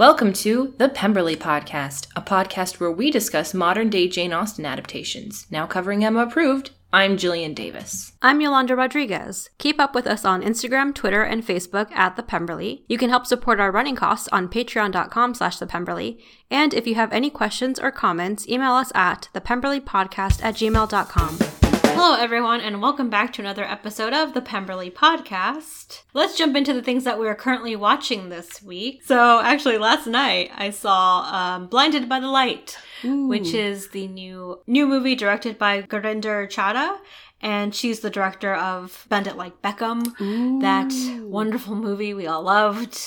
Welcome to the Pemberley Podcast, a podcast where we discuss modern day Jane Austen adaptations. Now covering Emma approved, I'm Jillian Davis. I'm Yolanda Rodriguez. Keep up with us on Instagram, Twitter, and Facebook at The Pemberley. You can help support our running costs on patreon.com slash The Pemberley. And if you have any questions or comments, email us at thepemberleypodcast at gmail.com. Hello, everyone, and welcome back to another episode of the Pemberley Podcast. Let's jump into the things that we are currently watching this week. So, actually, last night I saw um, Blinded by the Light, Ooh. which is the new new movie directed by Gurinder Chadha, and she's the director of Bend It Like Beckham, Ooh. that wonderful movie we all loved.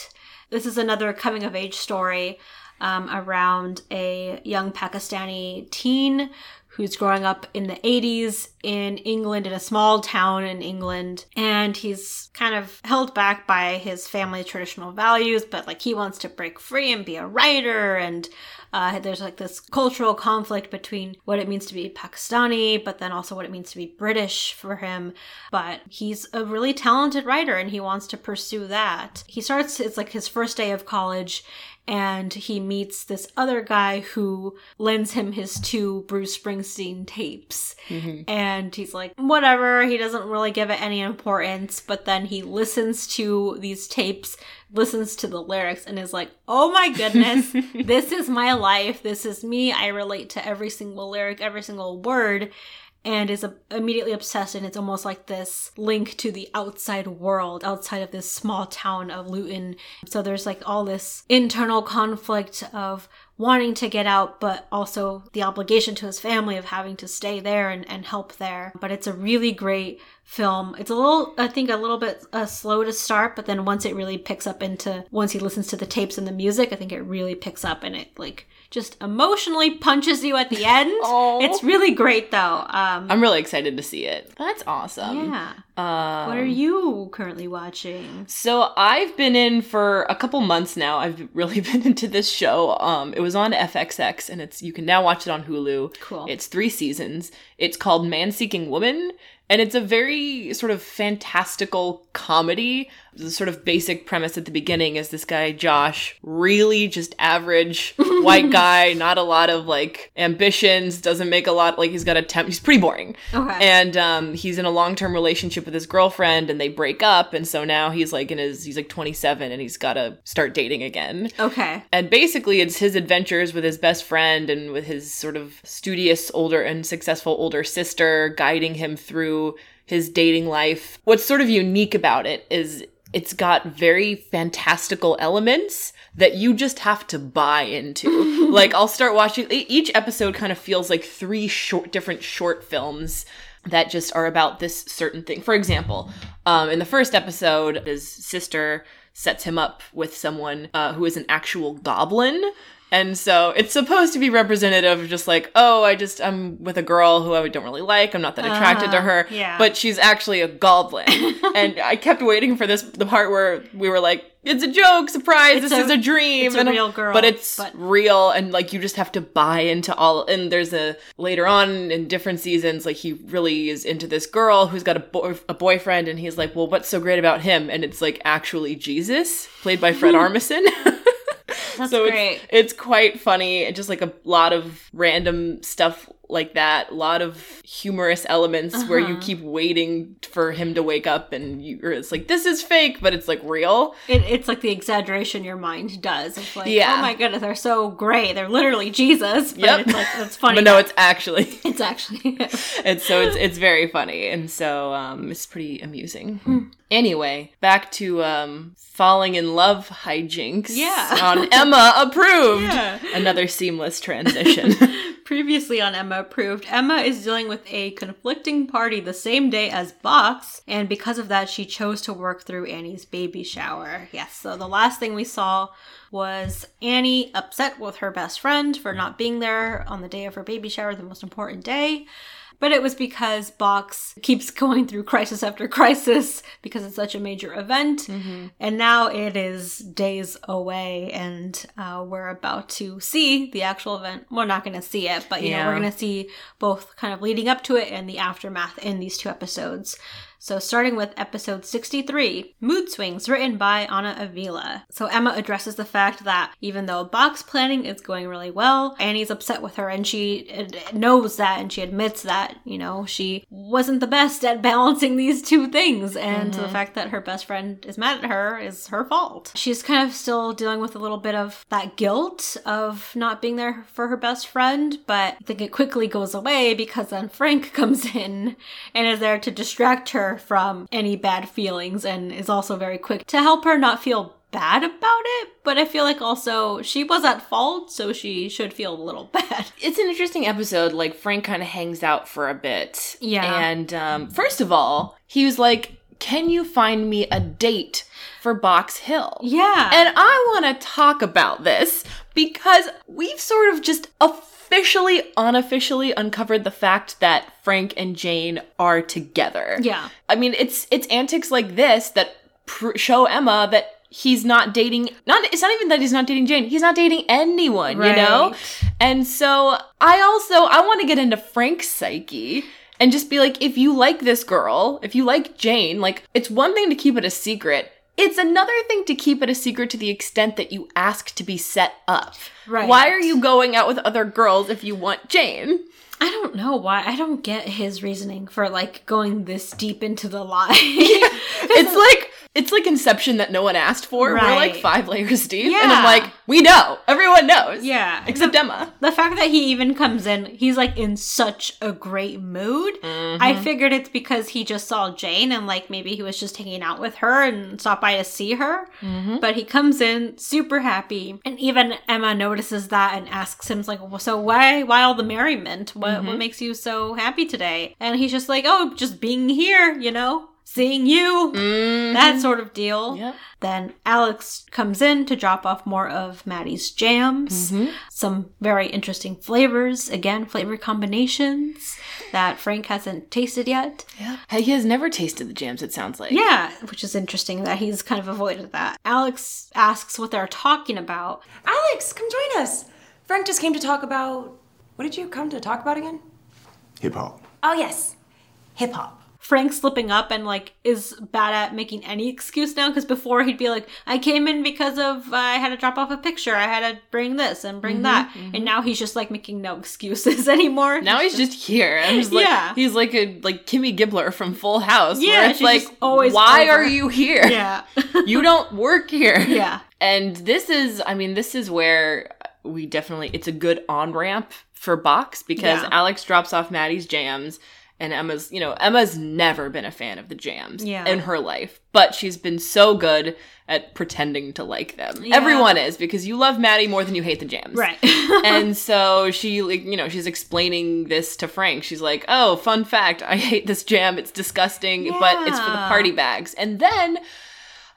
This is another coming of age story um, around a young Pakistani teen who's growing up in the 80s in England, in a small town in England. And he's kind of held back by his family's traditional values, but like he wants to break free and be a writer. And uh, there's like this cultural conflict between what it means to be Pakistani, but then also what it means to be British for him. But he's a really talented writer and he wants to pursue that. He starts, it's like his first day of college and he meets this other guy who lends him his two Bruce Springsteen tapes. Mm-hmm. And he's like, whatever, he doesn't really give it any importance, but then he listens to these tapes, listens to the lyrics, and is like, oh my goodness, this is my life, this is me, I relate to every single lyric, every single word and is immediately obsessed and it's almost like this link to the outside world outside of this small town of Luton. So there's like all this internal conflict of wanting to get out, but also the obligation to his family of having to stay there and, and help there. But it's a really great film. It's a little, I think, a little bit uh, slow to start, but then once it really picks up into, once he listens to the tapes and the music, I think it really picks up and it like just emotionally punches you at the end. oh. It's really great though. Um, I'm really excited to see it. That's awesome. Yeah. Um, what are you currently watching? So I've been in for a couple months now. I've really been into this show. Um, it was on FXX and it's you can now watch it on Hulu. Cool. It's three seasons. It's called Man Seeking Woman. And it's a very sort of fantastical comedy. The sort of basic premise at the beginning is this guy, Josh, really just average white guy, not a lot of like ambitions, doesn't make a lot, like he's got a temp, he's pretty boring. Okay. And um, he's in a long term relationship with his girlfriend and they break up. And so now he's like in his, he's like 27 and he's got to start dating again. Okay. And basically it's his adventures with his best friend and with his sort of studious older and successful older sister guiding him through his dating life. What's sort of unique about it is it's got very fantastical elements that you just have to buy into. like I'll start watching each episode kind of feels like three short different short films that just are about this certain thing. For example, um, in the first episode, his sister sets him up with someone uh, who is an actual goblin and so it's supposed to be representative of just like, oh, I just, I'm with a girl who I don't really like. I'm not that attracted uh, to uh-huh. her. Yeah. But she's actually a goblin. and I kept waiting for this, the part where we were like, it's a joke, surprise, it's this a, is a dream. It's a real girl. But it's but... real and like you just have to buy into all and there's a later on in different seasons, like he really is into this girl who's got a, bo- a boyfriend and he's like, Well, what's so great about him? And it's like actually Jesus, played by Fred Armisen. That's so great. It's, it's quite funny and just like a lot of random stuff like that. A lot of humorous elements uh-huh. where you uh-huh. keep waiting for him to wake up and you, it's like, this is fake, but it's like real. It, it's like the exaggeration your mind does. It's like, yeah. oh my goodness, they're so great. They're literally Jesus. But yep. it's like, it's funny. but no, it's actually. It's actually. and so it's, it's very funny. And so um, it's pretty amusing. Mm. Anyway, back to um, falling in love hijinks. Yeah. on Emma approved. Yeah. Another seamless transition. Previously on Emma approved, Emma is dealing with a conflicting party the same day as Boxx, and because of that, she chose to work through Annie's baby shower. Yes, so the last thing we saw was Annie upset with her best friend for not being there on the day of her baby shower, the most important day. But it was because Boxx keeps going through crisis after crisis because it's such a major event. Mm-hmm. And now it is days away, and uh, we're about to see the actual event. We're not going to see it, but you yeah. know, we're going to see both kind of leading up to it and the aftermath in these two episodes. So, starting with episode 63, Mood Swings, written by Anna Avila. So, Emma addresses the fact that even though box planning is going really well, Annie's upset with her and she knows that and she admits that, you know, she wasn't the best at balancing these two things. And mm-hmm. the fact that her best friend is mad at her is her fault. She's kind of still dealing with a little bit of that guilt of not being there for her best friend, but I think it quickly goes away because then Frank comes in and is there to distract her from any bad feelings and is also very quick to help her not feel bad about it, but I feel like also she was at fault, so she should feel a little bad. It's an interesting episode. Like Frank kind of hangs out for a bit. Yeah. And um, first of all, he was like, "Can you find me a date for Box Hill?" Yeah. And I want to talk about this because we've sort of just officially, unofficially uncovered the fact that Frank and Jane are together. Yeah. I mean, it's it's antics like this that pr- show Emma that he's not dating not it's not even that he's not dating Jane. He's not dating anyone, right. you know? And so I also I want to get into Frank's psyche and just be like if you like this girl, if you like Jane, like it's one thing to keep it a secret. It's another thing to keep it a secret to the extent that you ask to be set up. Right. Why are you going out with other girls if you want Jane? I don't know why. I don't get his reasoning for like going this deep into the lie. it's like it's like Inception that no one asked for. Right. We're like five layers deep. Yeah. And I'm like, we know. Everyone knows. Yeah. Except the, Emma. The fact that he even comes in, he's like in such a great mood. Mm-hmm. I figured it's because he just saw Jane and like maybe he was just hanging out with her and stopped by to see her. Mm-hmm. But he comes in super happy. And even Emma notices that and asks him, like, well, so why why all the merriment? What mm-hmm. what makes you so happy today? And he's just like, oh, just being here, you know? Seeing you, mm-hmm. that sort of deal. Yep. Then Alex comes in to drop off more of Maddie's jams, mm-hmm. some very interesting flavors, again, flavor combinations that Frank hasn't tasted yet. Yeah. He has never tasted the jams, it sounds like. Yeah, which is interesting that he's kind of avoided that. Alex asks what they're talking about. Alex, come join us. Frank just came to talk about. What did you come to talk about again? Hip hop. Oh, yes. Hip hop. Frank slipping up and like is bad at making any excuse now because before he'd be like, I came in because of uh, I had to drop off a picture, I had to bring this and bring mm-hmm, that, mm-hmm. and now he's just like making no excuses anymore. Now he's just here. And he's like, yeah, he's like a like Kimmy Gibbler from Full House. Yeah, it's like always. Why over. are you here? Yeah, you don't work here. Yeah, and this is, I mean, this is where we definitely it's a good on ramp for Boxx because yeah. Alex drops off Maddie's jams and Emma's, you know, Emma's never been a fan of the jams yeah. in her life, but she's been so good at pretending to like them. Yeah. Everyone is because you love Maddie more than you hate the jams. Right. and so she like, you know, she's explaining this to Frank. She's like, "Oh, fun fact, I hate this jam. It's disgusting, yeah. but it's for the party bags." And then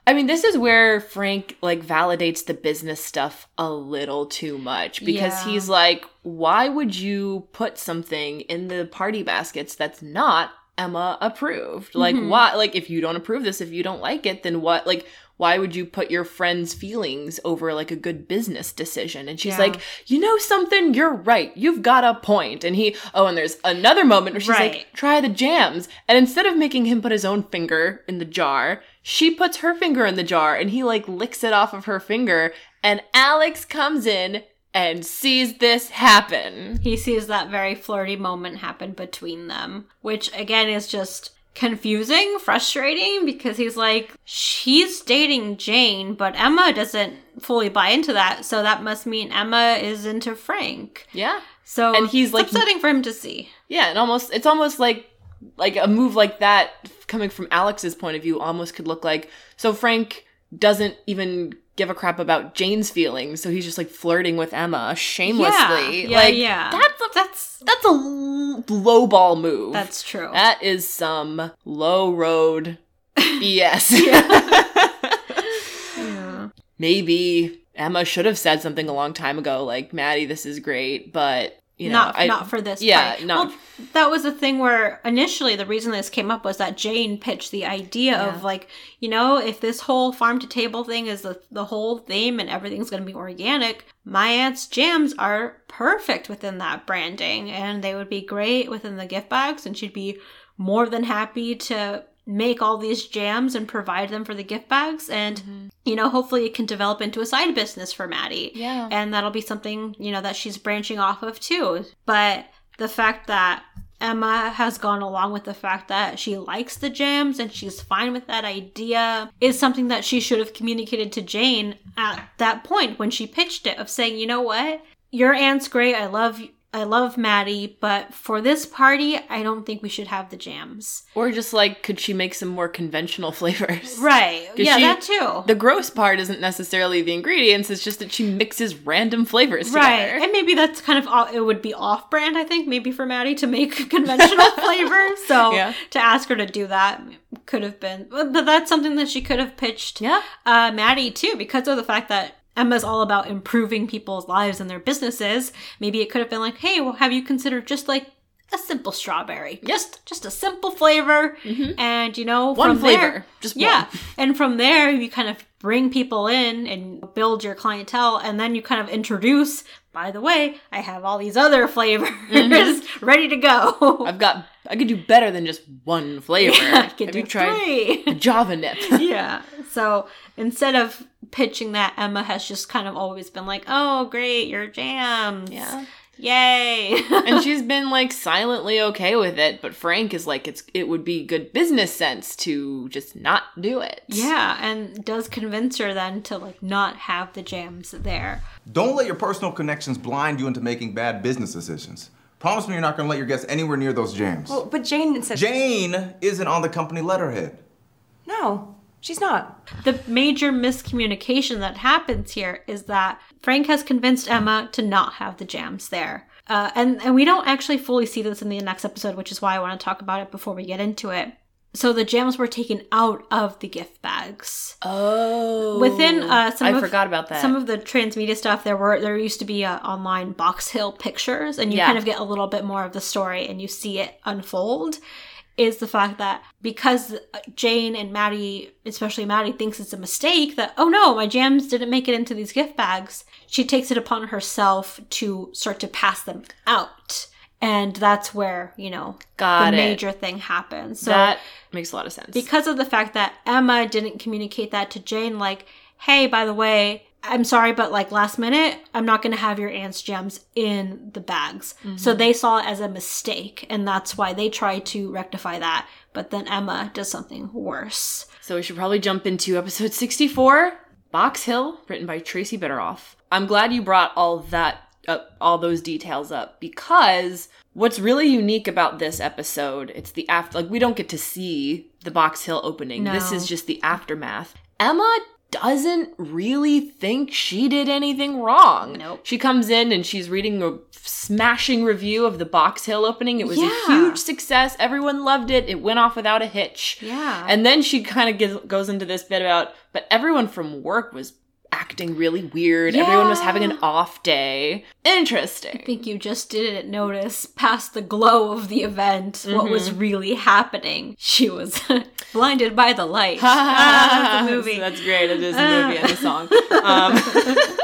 I mean, this is where Frank like validates the business stuff a little too much because yeah. he's like, why would you put something in the party baskets that's not Emma approved? Like, mm-hmm. why? Like, if you don't approve this, if you don't like it, then what? Like, why would you put your friend's feelings over like a good business decision? And she's yeah. like, you know something? You're right. You've got a point. And he, oh, and there's another moment where she's right. like, try the jams. And instead of making him put his own finger in the jar, she puts her finger in the jar and he like licks it off of her finger. And Alex comes in and sees this happen. He sees that very flirty moment happen between them, which again is just confusing, frustrating because he's like, she's dating Jane, but Emma doesn't fully buy into that. So that must mean Emma is into Frank. Yeah. So and he's like upsetting for him to see. Yeah, and almost it's almost like like a move like that coming from Alex's point of view almost could look like so Frank doesn't even give a crap about Jane's feelings, so he's just like flirting with Emma shamelessly. Yeah, yeah, like yeah. that's a, that's that's a low ball move. That's true. That is some low road BS. yeah. Maybe Emma should have said something a long time ago, like Maddie, this is great, but you know, not I, not for this. Yeah, fight. not. Well, that was the thing where initially the reason this came up was that Jane pitched the idea yeah. of like, you know, if this whole farm to table thing is the the whole theme and everything's going to be organic, my aunt's jams are perfect within that branding, and they would be great within the gift bags, and she'd be more than happy to make all these jams and provide them for the gift bags and mm-hmm. you know hopefully it can develop into a side business for maddie Yeah. and that'll be something you know that she's branching off of too but the fact that Emma has gone along with the fact that she likes the jams and she's fine with that idea is something that she should have communicated to Jane at that point when she pitched it of saying, you know what? Your aunt's great. I love I love Maddie, but for this party, I don't think we should have the jams. Or just like, could she make some more conventional flavors? Right. Yeah, she- that too. The gross part isn't necessarily the ingredients, it's just that she mixes random flavors Right. together. And maybe that's kind of off, it would be off brand, I think, maybe for Maddie to make conventional flavors. So Yeah. to ask her to do that could have been, but that's something that she could have pitched Yeah. uh, Maddie too, because of the fact that Emma's all about improving people's lives and their businesses. Maybe it could have been like, hey, well, have you considered just like a simple strawberry? Just just a simple flavor, and you know, Mm-hmm. One from flavor, there- just yeah. one. And from there, you kind of bring people in and build your clientele, and then you kind of introduce. By the way, I have all these other flavors Mm-hmm. ready to go. I've got, I could do better than just one flavor. I can Have do you tried three. Java nip? yeah. So instead of pitching that, Emma has just kind of always been like, "Oh, great, your jams, Yeah. yay!" and she's been like silently okay with it, but Frank is like, it's it would be good business sense to just not do it. yeah, and does convince her then to like not have the jams there. Don't let your personal connections blind you into making bad business decisions. Promise me you're not going to let your guests anywhere near those jams. Well, but Jane said Jane isn't on the company letterhead. no. She's not. The major miscommunication that happens here is that Frank has convinced Emma to not have the jams there. Uh, and, and we don't actually fully see this in the next episode, which is why I want to talk about it before we get into it. So the jams were taken out of the gift bags. Oh. within uh, some I of, forgot about that. Some of the transmedia stuff there were there used to be uh, online Box Hill pictures, and you Yeah. kind of get a little bit more of the story, and you see it unfold. Is the fact that because uh, Jane and Maddie, especially Maddie, thinks it's a mistake that oh no, my jams didn't make it into these gift bags. She takes it upon herself to start to pass them out, and that's where you know Got the it. major thing happens. So that makes a lot of sense. because of the fact that Emma didn't communicate that to Jane, like, hey, by the way, I'm sorry, but like last minute, I'm not going to have your aunt's gems in the bags. So mm-hmm. they saw it as a mistake, and that's why they tried to rectify that. But then Emma does something worse. So we should probably jump into episode 64, Box Hill, written by Tracy Bitteroff. I'm glad you brought all that up, all those details up because what's really unique about this episode, it's the after like we don't get to see the Box Hill opening. This is just the aftermath. Emma doesn't really think she did anything wrong. Nope. She comes in and she's reading a smashing review of the Box Hill opening. It was a huge success. Everyone loved it. It went off without a hitch. Yeah. And then she kind of goes into this bit about, but everyone from work was acting really weird. Everyone was having an off day. Interesting. I think you just didn't notice past the glow of the event what was really happening. She was blinded by the light. ah, that's movie. That's great. It is a movie and a song. Um,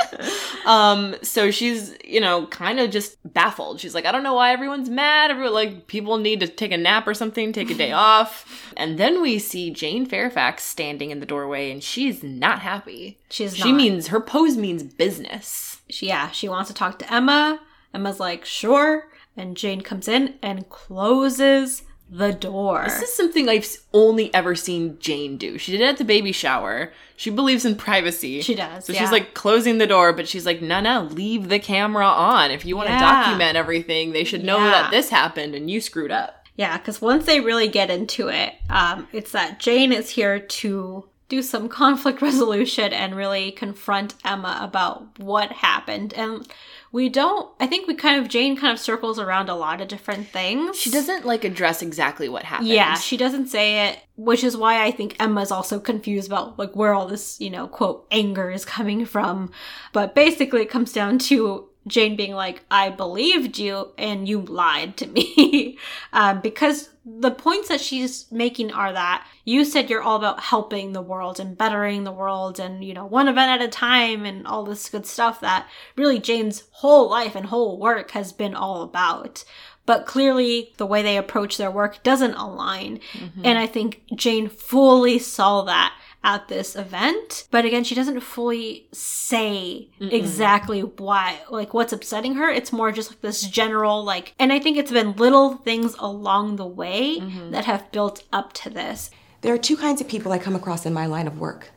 um, so she's, you know, kind of just baffled. She's like, I don't know why everyone's mad. Everyone, like, people need to take a nap or something, take a day off. And then we see Jane Fairfax standing in the doorway, and she's not happy. She's She not. means her pose means business. she, yeah, she wants to talk to Emma. Emma's like, sure. And Jane comes in and closes the door. This is something I've only ever seen Jane do. She did it at the baby shower. She believes in privacy. She does, So yeah. she's like closing the door, but she's like, no, no, leave the camera on. If you want to Yeah. document everything, they should know Yeah. that this happened and you screwed up. Yeah, because once they really get into it, um, it's that Jane is here to do some conflict resolution and really confront Emma about what happened. And we don't, I think we kind of, Jane kind of circles around a lot of different things. She doesn't like address exactly what happened. Yeah, she doesn't say it, which is why I think Emma's also confused about like where all this, you know, quote anger is coming from. But basically it comes down to Jane being like, I believed you and you lied to me. um, because the points that she's making are that you said you're all about helping the world and bettering the world and, you know, one event at a time and all this good stuff that really Jane's whole life and whole work has been all about. but clearly the way they approach their work doesn't align. And I think Jane fully saw that at this event. But again, she doesn't fully say exactly why, like what's upsetting her. It's more just like this general, like, and I think it's been little things along the way that have built up to this. There are two kinds of people I come across in my line of work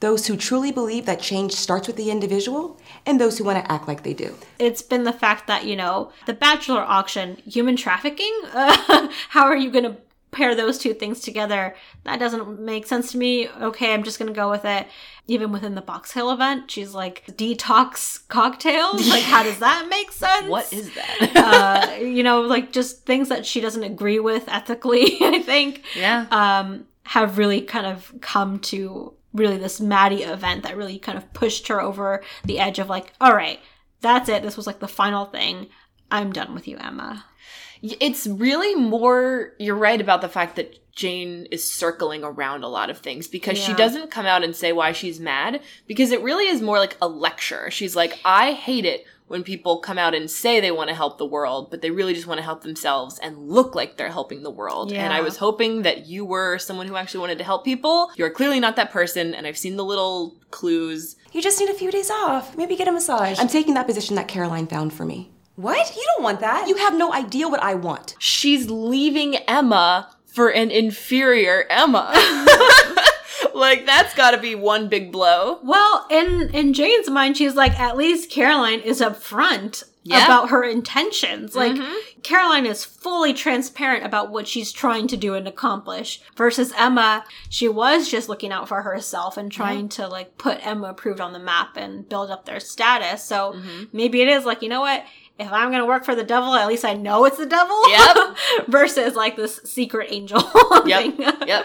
those who truly believe that change starts with the individual, and those who want to act like they do. It's been the fact that, you know, the bachelor auction, human trafficking, uh, how are you going to pair those two things together? That doesn't make sense to me. Okay, I'm just to go with it. Even within the Box Hill event, she's like, detox cocktails? Like, how does that make sense? What is that? uh, you know, like just things that she doesn't agree with ethically, I think. yeah. um, have really kind of come to really this Maddie event that really kind of pushed her over the edge of like, all right, that's it. This was like the final thing. I'm done with you, Emma. It's really more, you're right about the fact that Jane is circling around a lot of things because she doesn't come out and say why she's mad because it really is more like a lecture. She's like, I hate it when people come out and say they want to help the world, but they really just want to help themselves and look like they're helping the world. And I was hoping that you were someone who actually wanted to help people. You're clearly not that person, and I've seen the little clues. You just need a few days off. Maybe get a massage. I'm taking that position that Caroline found for me. What? You don't want that. You have no idea what I want. she's leaving Emma for an inferior Emma. like that's got to be one big blow. Well, in in Jane's mind, she's like, at least Caroline is upfront Yeah. about her intentions. Like mm-hmm. Caroline is fully transparent about what she's trying to do and accomplish. Versus Emma, she was just looking out for herself and trying to like put Emma approved on the map and build up their status. So mm-hmm. maybe it is like, you know what? If I'm gonna work for the devil, at least I know it's the devil. Yep. Versus like this secret angel. Yep. thing. Yep.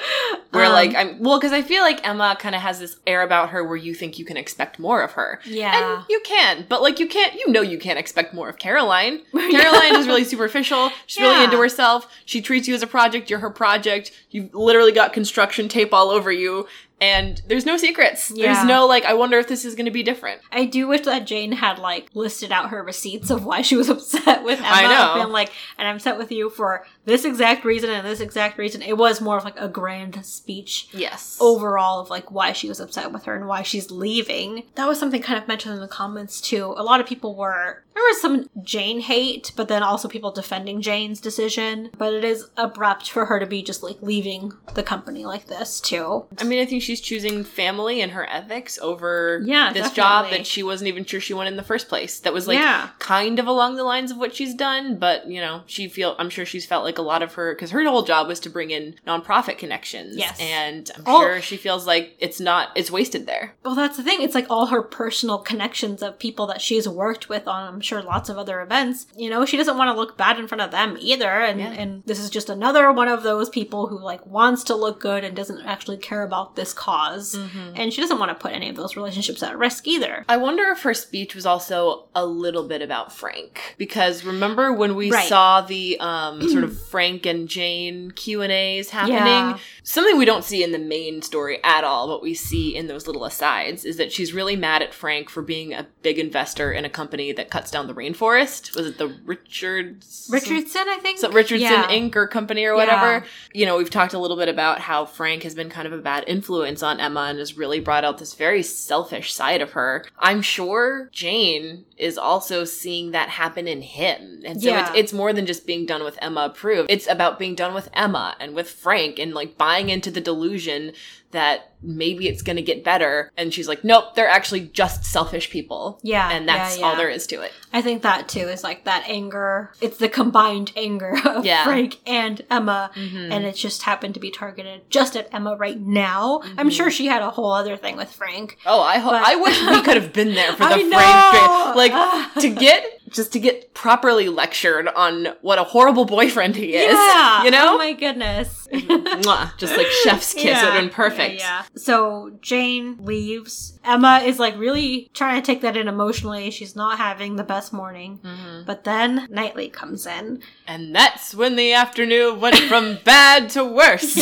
Where Um, like I'm well because I feel like Emma kind of has this air about her where you think you can expect more of her. Yeah. And you can, but like you can't you know you can't expect more of Caroline. Caroline is really superficial. She's really into herself. She treats you as a project, you're her project. You've literally got construction tape all over you and there's no secrets. Yeah. There's no like I wonder if this is going to be different. I do wish that Jane had like listed out her receipts of why she was upset with Emma. I know. Been like, and I'm upset with you for this exact reason and this exact reason. It was more of like a grand speech Yes. overall of like why she was upset with her and why she's leaving. That was something kind of mentioned in the comments too. A lot of people were there was some Jane hate, but then also people defending Jane's decision. But it is abrupt for her to be just like leaving the company like this too. I mean, I think she's choosing family and her ethics over Yeah, this job that she wasn't even sure she wanted in the first place. That was like Yeah. kind of along the lines of what she's done, but you know, she feel I'm sure she's felt like a lot of her because her whole job was to bring in nonprofit connections. Yes. and I'm sure she feels like it's not it's wasted there. Well, that's the thing. It's like all her personal connections of people that she's worked with on, sure, lots of other events. You know, she doesn't want to look bad in front of them either. And, Yeah. and this is just another one of those people who, like, wants to look good and doesn't actually care about this because And she doesn't want to put any of those relationships at risk either. I wonder if her speech was also a little bit about Frank because remember when we Right. saw the um, sort of Frank and Jane Q and A's happening? Yeah. Something we don't see in the main story at all, but we see in those little asides is that she's really mad at Frank for being a big investor in a company that cuts down the rainforest. Was it the Richards Richardson, I think? so Richardson Yeah. Inc. or company or whatever. You know, we've talked a little bit about how Frank has been kind of a bad influence on Emma and has really brought out this very selfish side of her. I'm sure Jane is also seeing that happen in him. And so Yeah. it's, it's more than just being done with Emma approved. It's about being done with Emma and with Frank and like buying into the delusion that maybe it's going to get better. And she's like, nope, they're actually just selfish people. Yeah, And that's yeah, all there is to it. I think that too is like that anger. It's the combined anger of Yeah. Mm-hmm. Frank and Emma, and it just happened to be targeted just at Emma right now. I'm sure she had a whole other thing with Frank. Oh, I hope I wish we could have been there for the Frank! Like to get just to get properly lectured on what a horrible boyfriend he is. Yeah, You know? Oh my goodness. Just like chef's kiss. It would have been perfect. Yeah, yeah. So Jane leaves. Emma is like really trying to take that in emotionally. She's not having the best morning. Mm-hmm. But then Knightley comes in. And that's when the afternoon went from bad to worse.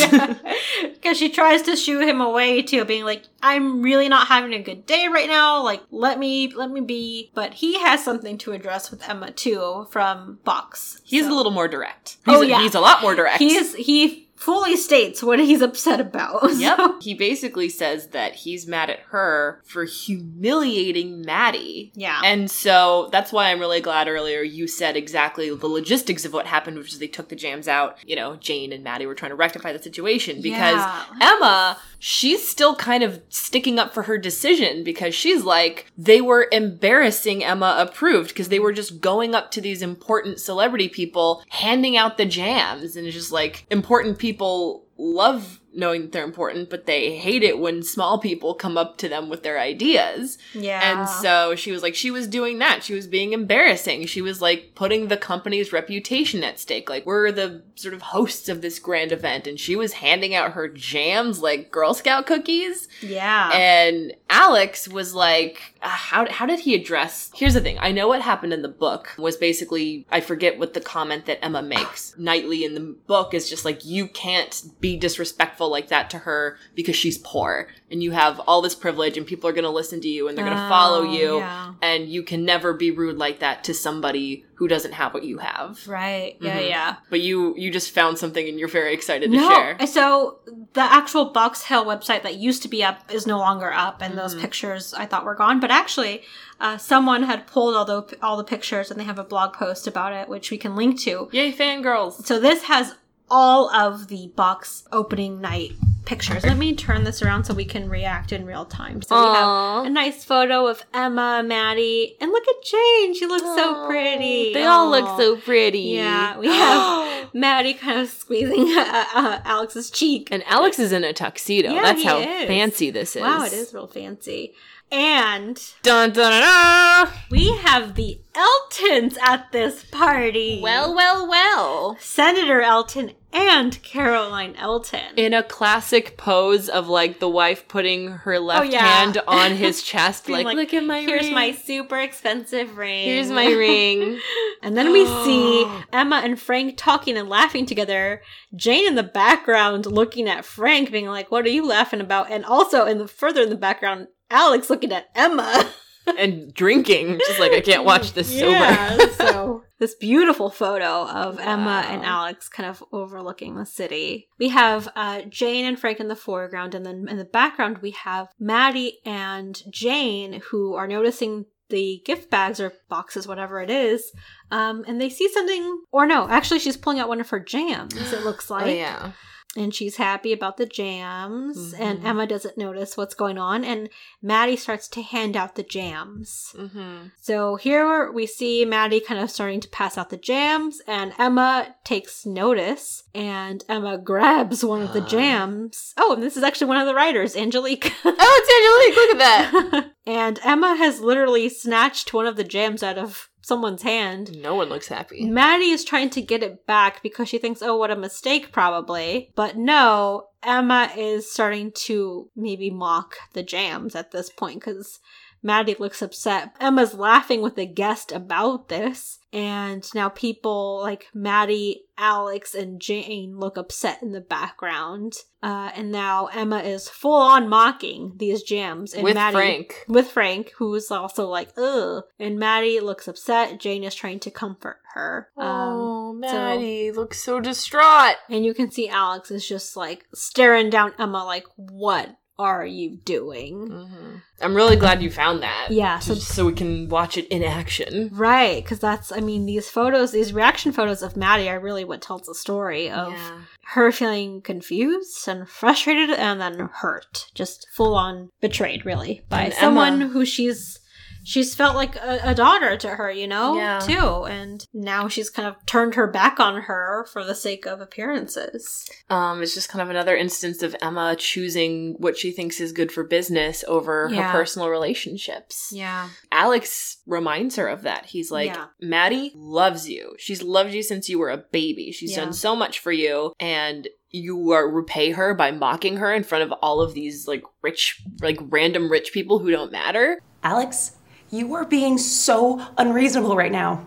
Because she tries to shoo him away too, being like, I'm really not having a good day right now. Like, let me let me be. But he has something to address with Emma too from Boxx. He's So- a little more direct. He's Oh, yeah. he's a lot more direct. He's he fully states what he's upset about. Yep. He basically says that he's mad at her for humiliating Maddie. Yeah. And so that's why I'm really glad earlier you said exactly the logistics of what happened, which is they took the jams out. You know, Jane and Maddie were trying to rectify the situation because Yeah. Emma, she's still kind of sticking up for her decision because she's like, they were embarrassing Emma approved because they were just going up to these important celebrity people, handing out the jams. And it's just like, important people love knowing that they're important, but they hate it when small people come up to them with their ideas. yeah. And so she was like, she was doing that. She was being embarrassing. She was like putting the company's reputation at stake. Like, we're the sort of hosts of this grand event. And she was handing out her jams like Girl Scout cookies. yeah. And Alex was like, uh, how, how did he address? Here's the thing. I know what happened in the book was basically, I forget what the comment that Emma makes. Knightley in the book is just like, you can't be disrespectful like that to her because she's poor and you have all this privilege and people are going to listen to you and they're going to follow Oh, you. yeah. And you can never be rude like that to somebody who doesn't have what you have. right. Yeah. Mhm. Yeah. But you, you just found something and you're very excited to No, share. so the actual Box Hill website that used to be up is no longer up, and Mm-hmm. those pictures I thought were gone. But actually, uh, someone had pulled all the all the pictures, and they have a blog post about it, which we can link to. Yay, fangirls. So this has all of the box opening night pictures. Let me turn this around so we can react in real time. So we have a nice photo of Emma, Maddie, and look at Jane. She looks so pretty. They all look so pretty. Yeah, we have Maddie kind of squeezing uh, uh, Alex's cheek. And Alex is in a tuxedo. Yeah, That's how is. fancy this is. Wow, it is real fancy. And Dun dun dun. dun. we have the Eltons at this party. Well, well, well. Senator Elton and Caroline Elton. In a classic pose of like the wife putting her oh, left Oh, yeah. hand on his chest, Being like, look at my Here's ring. my super expensive ring. Here's my ring. And then we see Emma and Frank talking and laughing together. Jane in the background looking at Frank, being like, "What are you laughing about?" And also in the further in the background, Alex looking at Emma. and drinking. Just like I can't watch this Yeah, sober. so this beautiful photo of Emma and Alex kind of overlooking the city. We have uh, Jane and Frank in the foreground, and then in the background we have Maddie and Jane who are noticing the gift bags or boxes, whatever it is, um, and they see something. Or no, actually, she's pulling out one of her jams. It looks like oh yeah. And she's happy about the jams and Mhm. emma doesn't notice what's going on and maddie starts to hand out the jams Mm-hmm. so here we see maddie kind of starting to pass out the jams and emma takes notice and emma grabs one of the Ah. jams oh and this is actually one of the writers angelique Oh, it's Angelique. Look at that. and emma has literally snatched one of the jams out of someone's hand no one looks happy. Maddie is trying to get it back because she thinks, oh, what a mistake, probably. But no, Emma is starting to maybe mock the jams at this point because Maddie looks upset. Emma's laughing with the guest about this. And now people like Maddie, Alex, and Jane look upset in the background. Uh, and now Emma is full on mocking these jams. And With Maddie, Frank. with Frank, who's also like, ugh. And Maddie looks upset. Jane is trying to comfort her. Um, oh, so- Maddie looks so distraught. and you can see Alex is just like staring down Emma, like, what are you doing? Mm-hmm. I'm really glad you found that. Yeah, so- so we can watch it in action. Right, because that's, I mean, these photos, these reaction photos of Maddie are really what tells the story of her feeling confused and frustrated and then hurt. Just full on betrayed, really, by And someone Emma- who she's. She's felt like a, a daughter to her, you know, Yeah. too. And now she's kind of turned her back on her for the sake of appearances. Um, it's just kind of another instance of Emma choosing what she thinks is good for business over Yeah. her personal relationships. Yeah. Alex reminds her of that. He's like, Yeah. Maddie loves you. She's loved you since you were a baby. She's Yeah. done so much for you. And you are repay her by mocking her in front of all of these like rich like random rich people who don't matter. Alex, you are being so unreasonable right now.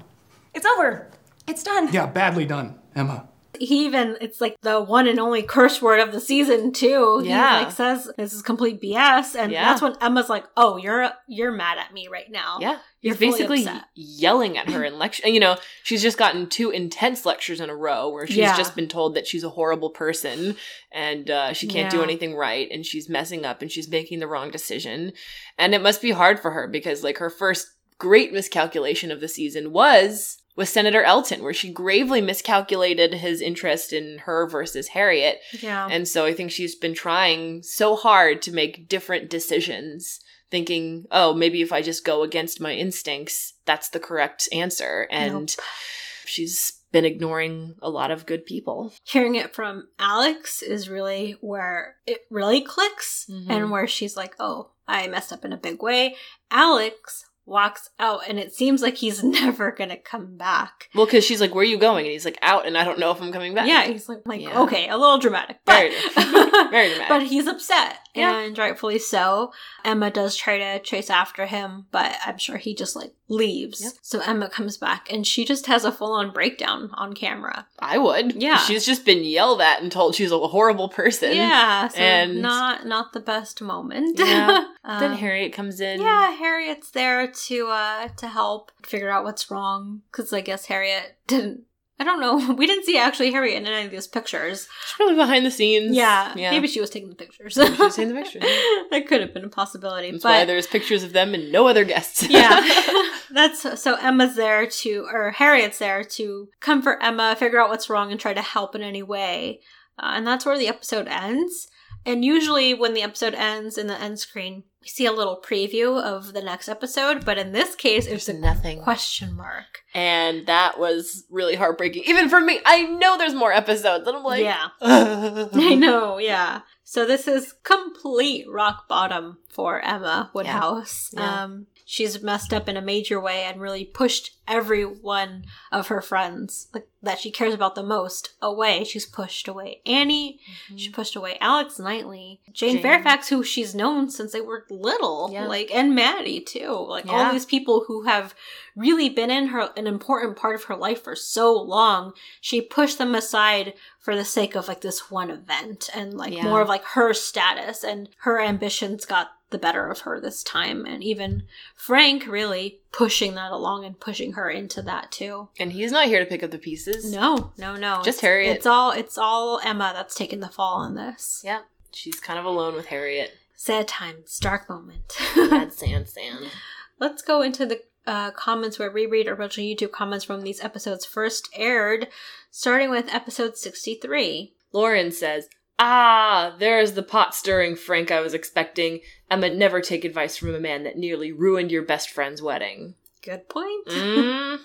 It's over. It's done. Yeah, badly done, Emma. He even it's like the one and only curse word of the season too. Yeah. He like says this is complete BS, and Yeah. that's when Emma's like, "Oh, you're you're mad at me right now." Yeah. You're He's basically upset. yelling at her in lecture. You know, she's just gotten two intense lectures in a row where she's Yeah. just been told that she's a horrible person and uh, she can't do anything right and she's messing up and she's making the wrong decision. And it must be hard for her because, like, her first great miscalculation of the season was with Senator Elton, where she gravely miscalculated his interest in her versus Harriet. Yeah. And so I think she's been trying so hard to make different decisions, thinking, oh, maybe if I just go against my instincts, that's the correct answer. And she's been ignoring a lot of good people. Hearing it from Alex is really where it really clicks, Mhm. and where she's like, "Oh, I messed up in a big way." Alex walks out, and it seems like he's never gonna come back. Well, because she's like, where are you going? And he's like, out, and I don't know if I'm coming back. Yeah, he's like, like Yeah. okay, a little dramatic, but Very, very dramatic. but he's upset, Yeah. and rightfully so. Emma does try to chase after him, but I'm sure he just like leaves. Yep. So Emma comes back, and she just has a full on breakdown on camera. I would. Yeah. She's just been yelled at and told she's a horrible person. yeah, so and- not not the best moment. Yeah. Um, Then Harriet comes in. Yeah, Harriet's there to uh to help figure out what's wrong because I guess Harriet didn't. I don't know. We didn't see actually Harriet in any of these pictures. She's probably behind the scenes. Yeah, Yeah. maybe she was taking the pictures. Maybe she was taking the pictures. that could have been a possibility. That's but why there's pictures of them and no other guests. yeah, that's so Emma's there to, or Harriet's there to comfort Emma, figure out what's wrong, and try to help in any way. Uh, and that's where the episode ends. And usually, when the episode ends in the end screen, we see a little preview of the next episode. But in this case, it's a There's nothing. question mark. and that was really heartbreaking. Even for me, I know there's more episodes, and I'm like, yeah, I know. Yeah. So this is complete rock bottom for Emma Woodhouse. Yeah. Um, she's messed up in a major way and really pushed every one of her friends like, that she cares about the most away. She's pushed away Annie. Mm-hmm. She pushed away Alex Knightley, Jane, Jane. Fairfax, who she's known since they were little, Yeah. like, and Maddie too. Like all these people who have really been in her an important part of her life for so long. She pushed them aside for the sake of like this one event and like Yeah. more of like her status and her ambitions got the better of her this time and even Frank really pushing that along and pushing her into that too. and he's not here to pick up the pieces. No, no, no. Just Harriet. It's all it's all Emma that's taking the fall on this. Yeah, she's kind of alone with Harriet. Sad times, dark moment. Sad sand, sand. Let's go into the uh, comments where we read original YouTube comments from these episodes first aired, starting with episode 63. Lauren says, Ah, there's the pot stirring Frank I was expecting. Emma, never take advice from a man that nearly ruined your best friend's wedding. Good point. Mm.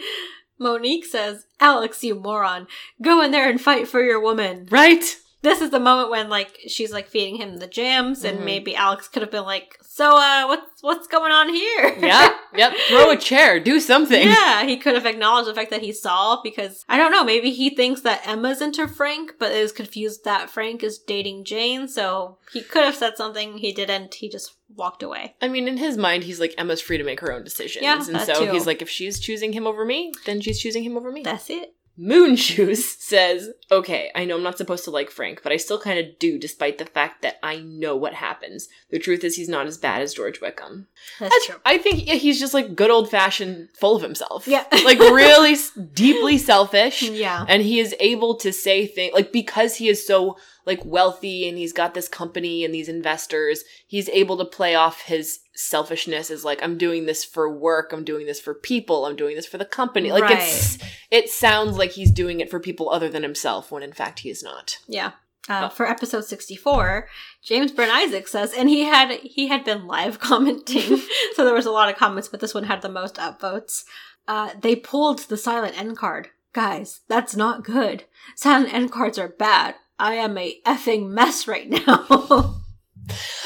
Monique says, Alex, you moron. Go in there and fight for your woman. right? This is the moment when, like, she's, like, feeding him the jams, and Mhm. maybe Alex could have been like, so, uh, what's, what's going on here? yeah. yep. Throw a chair, do something. Yeah, he could have acknowledged the fact that he saw because I don't know, maybe he thinks that Emma's into Frank, but is confused that Frank is dating Jane, so he could have said something, he didn't, he just walked away. I mean, in his mind, he's like, Emma's free to make her own decisions. Yeah, and so too. he's like, if she's choosing him over me, then she's choosing him over me. That's it. Moon Shoes says, Okay, I know I'm not supposed to like Frank, but I still kind of do, despite the fact that I know what happens. The truth is, he's not as bad as George Wickham. That's true. I think yeah, he's just like good old fashioned, full of himself. Yeah. like really s- deeply selfish. Yeah. And he is able to say things like because he is so like wealthy and he's got this company and these investors, he's able to play off his selfishness is like I'm doing this for work, I'm doing this for people, I'm doing this for the company. Like it's it sounds like he's doing it for people other than himself when in fact he is not. Yeah. Uh, for episode 64, James Brent Isaac says, and he had he had been live commenting, so there was a lot of comments, but this one had the most upvotes. Uh, they pulled the silent end card. Guys, that's not good. Silent end cards are bad. I am a effing mess right now.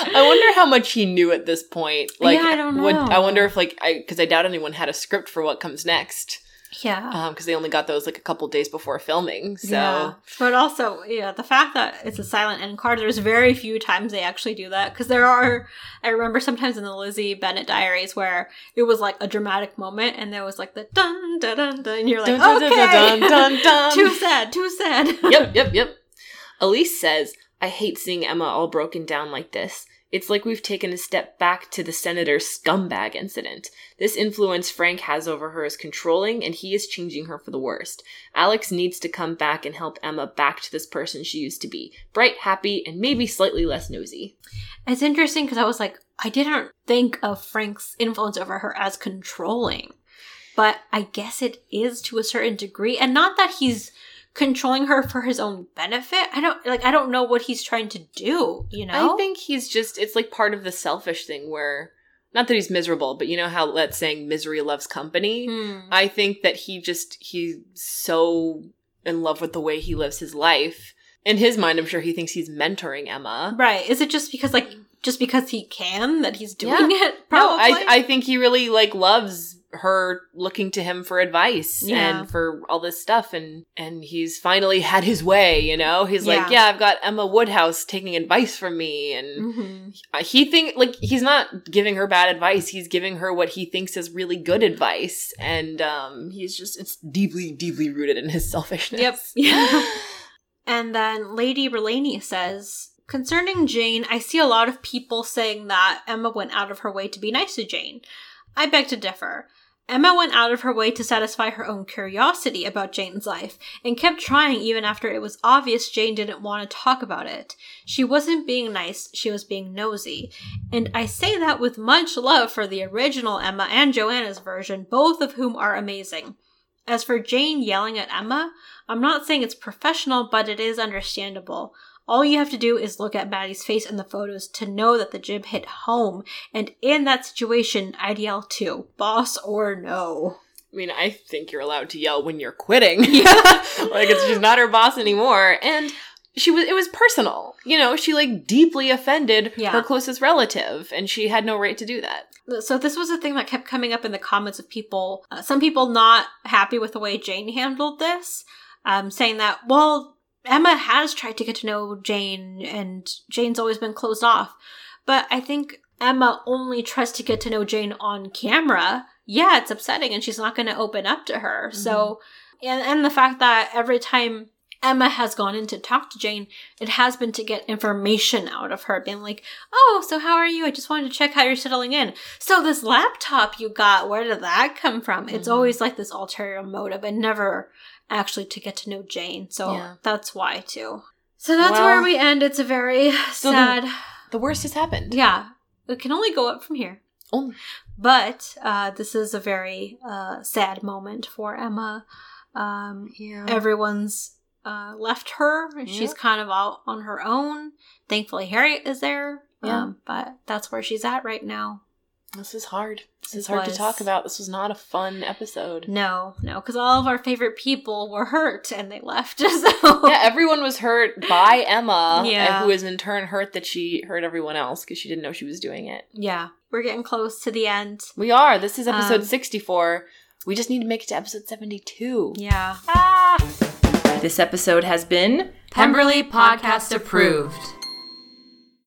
I wonder how much he knew at this point. Like Yeah, I don't would- know. I wonder if like I because I doubt anyone had a script for what comes next. Yeah. Um, because they only got those like a couple days before filming. So Yeah. But also, yeah, the fact that it's a silent end card, there's very few times they actually do that. Because there are, I remember sometimes in the Lizzie Bennet diaries where it was like a dramatic moment and there was like the dun dun dun dun, and you're like, Dun, dun, okay, dun, dun, dun, dun. too sad, too sad. yep, yep, yep. Elise says, I hate seeing Emma all broken down like this. It's like we've taken a step back to the senator's scumbag incident. This influence Frank has over her is controlling, and he is changing her for the worst. Alex needs to come back and help Emma back to this person she used to be bright, happy, and maybe slightly less nosy. It's interesting because I was like, I didn't think of Frank's influence over her as controlling, but I guess it is to a certain degree, and not that he's controlling her for his own benefit. I don't like. I don't know what he's trying to do. You know, I think he's just, it's like part of the selfish thing where, not that he's miserable, but you know how that saying misery loves company? Hmm. I think that he just he's so in love with the way he lives his life. In his mind, I'm sure he thinks he's mentoring Emma. right. Is it just because like just because he can that he's doing it? No, Probably. I I think he really like loves her looking to him for advice Yeah. and for all this stuff and and he's finally had his way, you know? He's like, Yeah. "Yeah, I've got Emma Woodhouse taking advice from me." And Mhm. uh, he think like he's not giving her bad advice. He's giving her what he thinks is really good advice and um he's just it's deeply deeply rooted in his selfishness. Yep. Yeah. and then Lady Relaney says, concerning Jane, I see a lot of people saying that Emma went out of her way to be nice to Jane. I beg to differ. Emma went out of her way to satisfy her own curiosity about Jane's life and kept trying even after it was obvious Jane didn't want to talk about it. She wasn't being nice, she was being nosy. And I say that with much love for the original Emma and Joanna's version, both of whom are amazing. As for Jane yelling at Emma, I'm not saying it's professional, but it is understandable. All you have to do is look at Maddie's face in the photos to know that the jib hit home. And in that situation, I'd yell too. Boss or no. I mean, I think you're allowed to yell when you're quitting. Yeah. like it's she's not her boss anymore. And she was it was personal. You know, she like deeply offended Yeah. her closest relative and she had no right to do that. So this was a thing that kept coming up in the comments of people, uh, some people not happy with the way Jane handled this, um, saying that, well, Emma has tried to get to know Jane and Jane's always been closed off. But I think Emma only tries to get to know Jane on camera. Yeah, it's upsetting and she's not going to open up to her. So, and, and the fact that every time Emma has gone in to talk to Jane, it has been to get information out of her, being like, Oh, so how are you? I just wanted to check how you're settling in. So, this laptop you got, where did that come from? It's Mhm. always like this ulterior motive and never actually to get to know Jane. So, Yeah. that's why, too. So, that's Well, where we end. It's a very so sad. The worst has happened. yeah, it can only go up from here. Only. But uh, this is a very uh, sad moment for Emma. Um, Yeah. everyone's uh, left her. She's kind of out on her own. Thankfully, Harriet is there. Yeah. Um, but that's where she's at right now. This is hard. This is hard was. to talk about. This was not a fun episode. No, no, because all of our favorite people were hurt and they left. So Yeah, everyone was hurt by Emma, Yeah. who was in turn hurt that she hurt everyone else because she didn't know she was doing it. yeah, we're getting close to the end. We are. This is episode Um, 64. We just need to make it to episode 72. Yeah. Ah! This episode has been Pemberley Podcast approved.